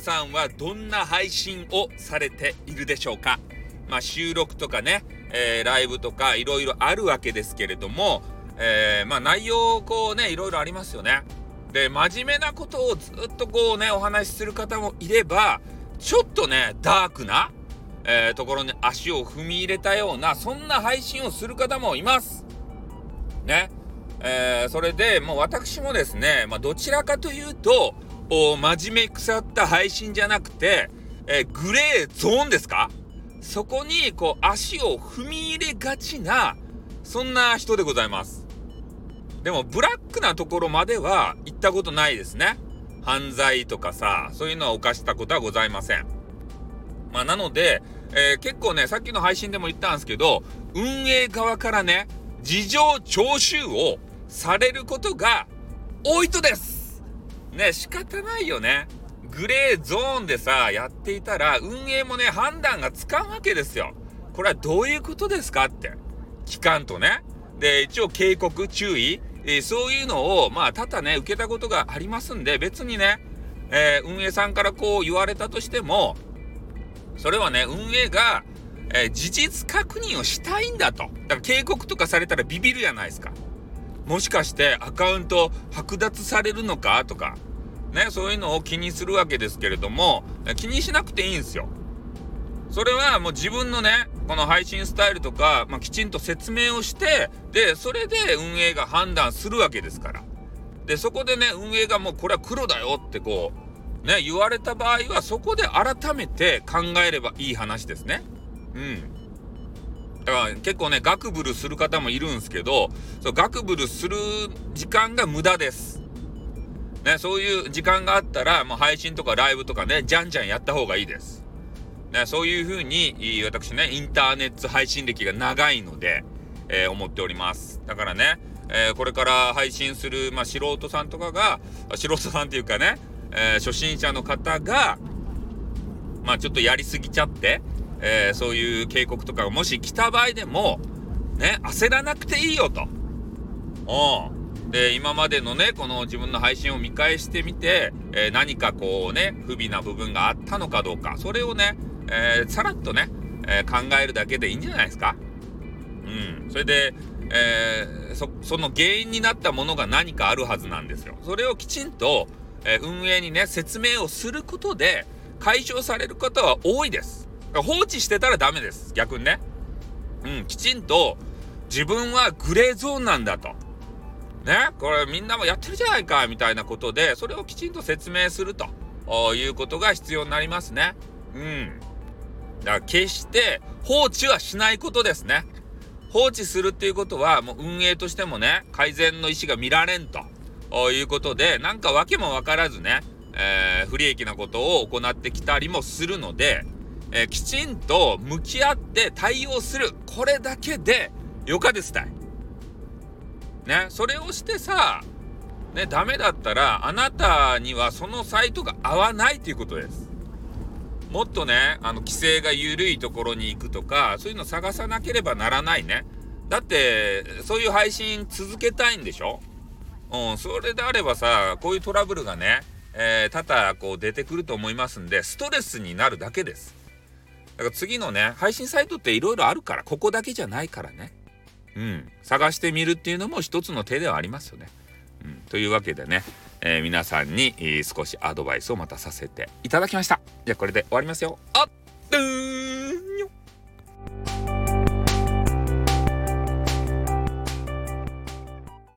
さんはどんな配信をされているでしょうか？まあ、収録とかね、えー、ライブとかいろいろあるわけですけれども、えー、まあ内容こうね、いろいろありますよね。で、真面目なことをずっとこうね、お話しする方もいれば、ちょっとね、ダークな、えー、ところに足を踏み入れたような、そんな配信をする方もいます。ね。えー、それで、もう私もですね、まあ、どちらかというと、真面目腐った配信じゃなくて、えー、グレーゾーンですか？そこに、こう、足を踏み入れがちな、そんな人でございます。でも、ブラックなところまでは行ったことないですね。犯罪とかさ、そういうのは犯したことはございません。まあ、なので、えー、結構ね、さっきの配信でも言ったんですけど、運営側からね、事情聴取をされることが多いとですね、仕方ないよね。グレーゾーンでさ、やっていたら、運営もね、判断がつかんわけですよ。これはどういうことですかって。期間とね。で、一応警告、注意、えー、そういうのを、まあ、ただね、受けたことがありますんで、別にね、えー、運営さんからこう言われたとしても、それはね、運営が、えー、事実確認をしたいんだと。だから警告とかされたらビビるじゃないですか。もしかしてアカウント剥奪されるのかとか、ね、そういうのを気にするわけですけれども、気にしなくていいんですよ。それはもう自分のね、この配信スタイルとか、まあ、きちんと説明をして、で、それで運営が判断するわけですから。で、そこでね、運営がもうこれは黒だよってこう、ね、言われた場合は、そこで改めて考えればいい話ですね。うん。だから結構ね、ガクブルする方もいるんですけど、そうガクブルする時間が無駄です。ね、そういう時間があったら、もう配信とかライブとかね、じゃんじゃんやった方がいいです。ね、そういうふうに、私ね、インターネット配信歴が長いので、えー、思っております。だからね、えー、これから配信する、まあ、素人さんとかが、素人さんっていうかね、えー、初心者の方が、まあ、ちょっとやりすぎちゃって、え、そういう警告とかがもし来た場合でも、ね、焦らなくていいよと。うん。で、今までのね、この自分の配信を見返してみて、えー、何かこうね、不備な部分があったのかどうか、それをね、えー、さらっとね、え考えるだけでいいんじゃないですか。うん。それで、えそ、その原因になったものが何かあるはずなんですよ。それをきちんと、え運営にね、説明をすることで、解消される方は多いです。放置してたらダメです。逆にね。うん、きちんと自分はグレーゾーンなんだと。ね、これみんなもやってるじゃないか、みたいなことで、それをきちんと説明するということが必要になりますね。うん。だから決して放置はしないことですね。放置するっていうことは、もう運営としてもね、改善の意思が見られんということで、なんか訳もわからずね、えー、不利益なことを行ってきたりもするので、えー、きちんと向き合って対応する。これだけでよかですたい。ね、それをしてさ、ね、ダメだったら、あなたにはそのサイトが合わないということです。もっとね、あの、規制が緩いところに行くとか、そういうの探さなければならないね。だって、そういう配信続けたいんでしょ？うん、それであればさ、こういうトラブルがね、えー、多々こう出てくると思いますんで、ストレスになるだけです。だから次のね、配信サイトって色々あるから、ここだけじゃないからね。うん。探してみるっていうのも一つの手ではありますよね。うん。というわけでね、えー、皆さんに、少しアドバイスをまたさせていただきました。じゃあこれで終わりますよ。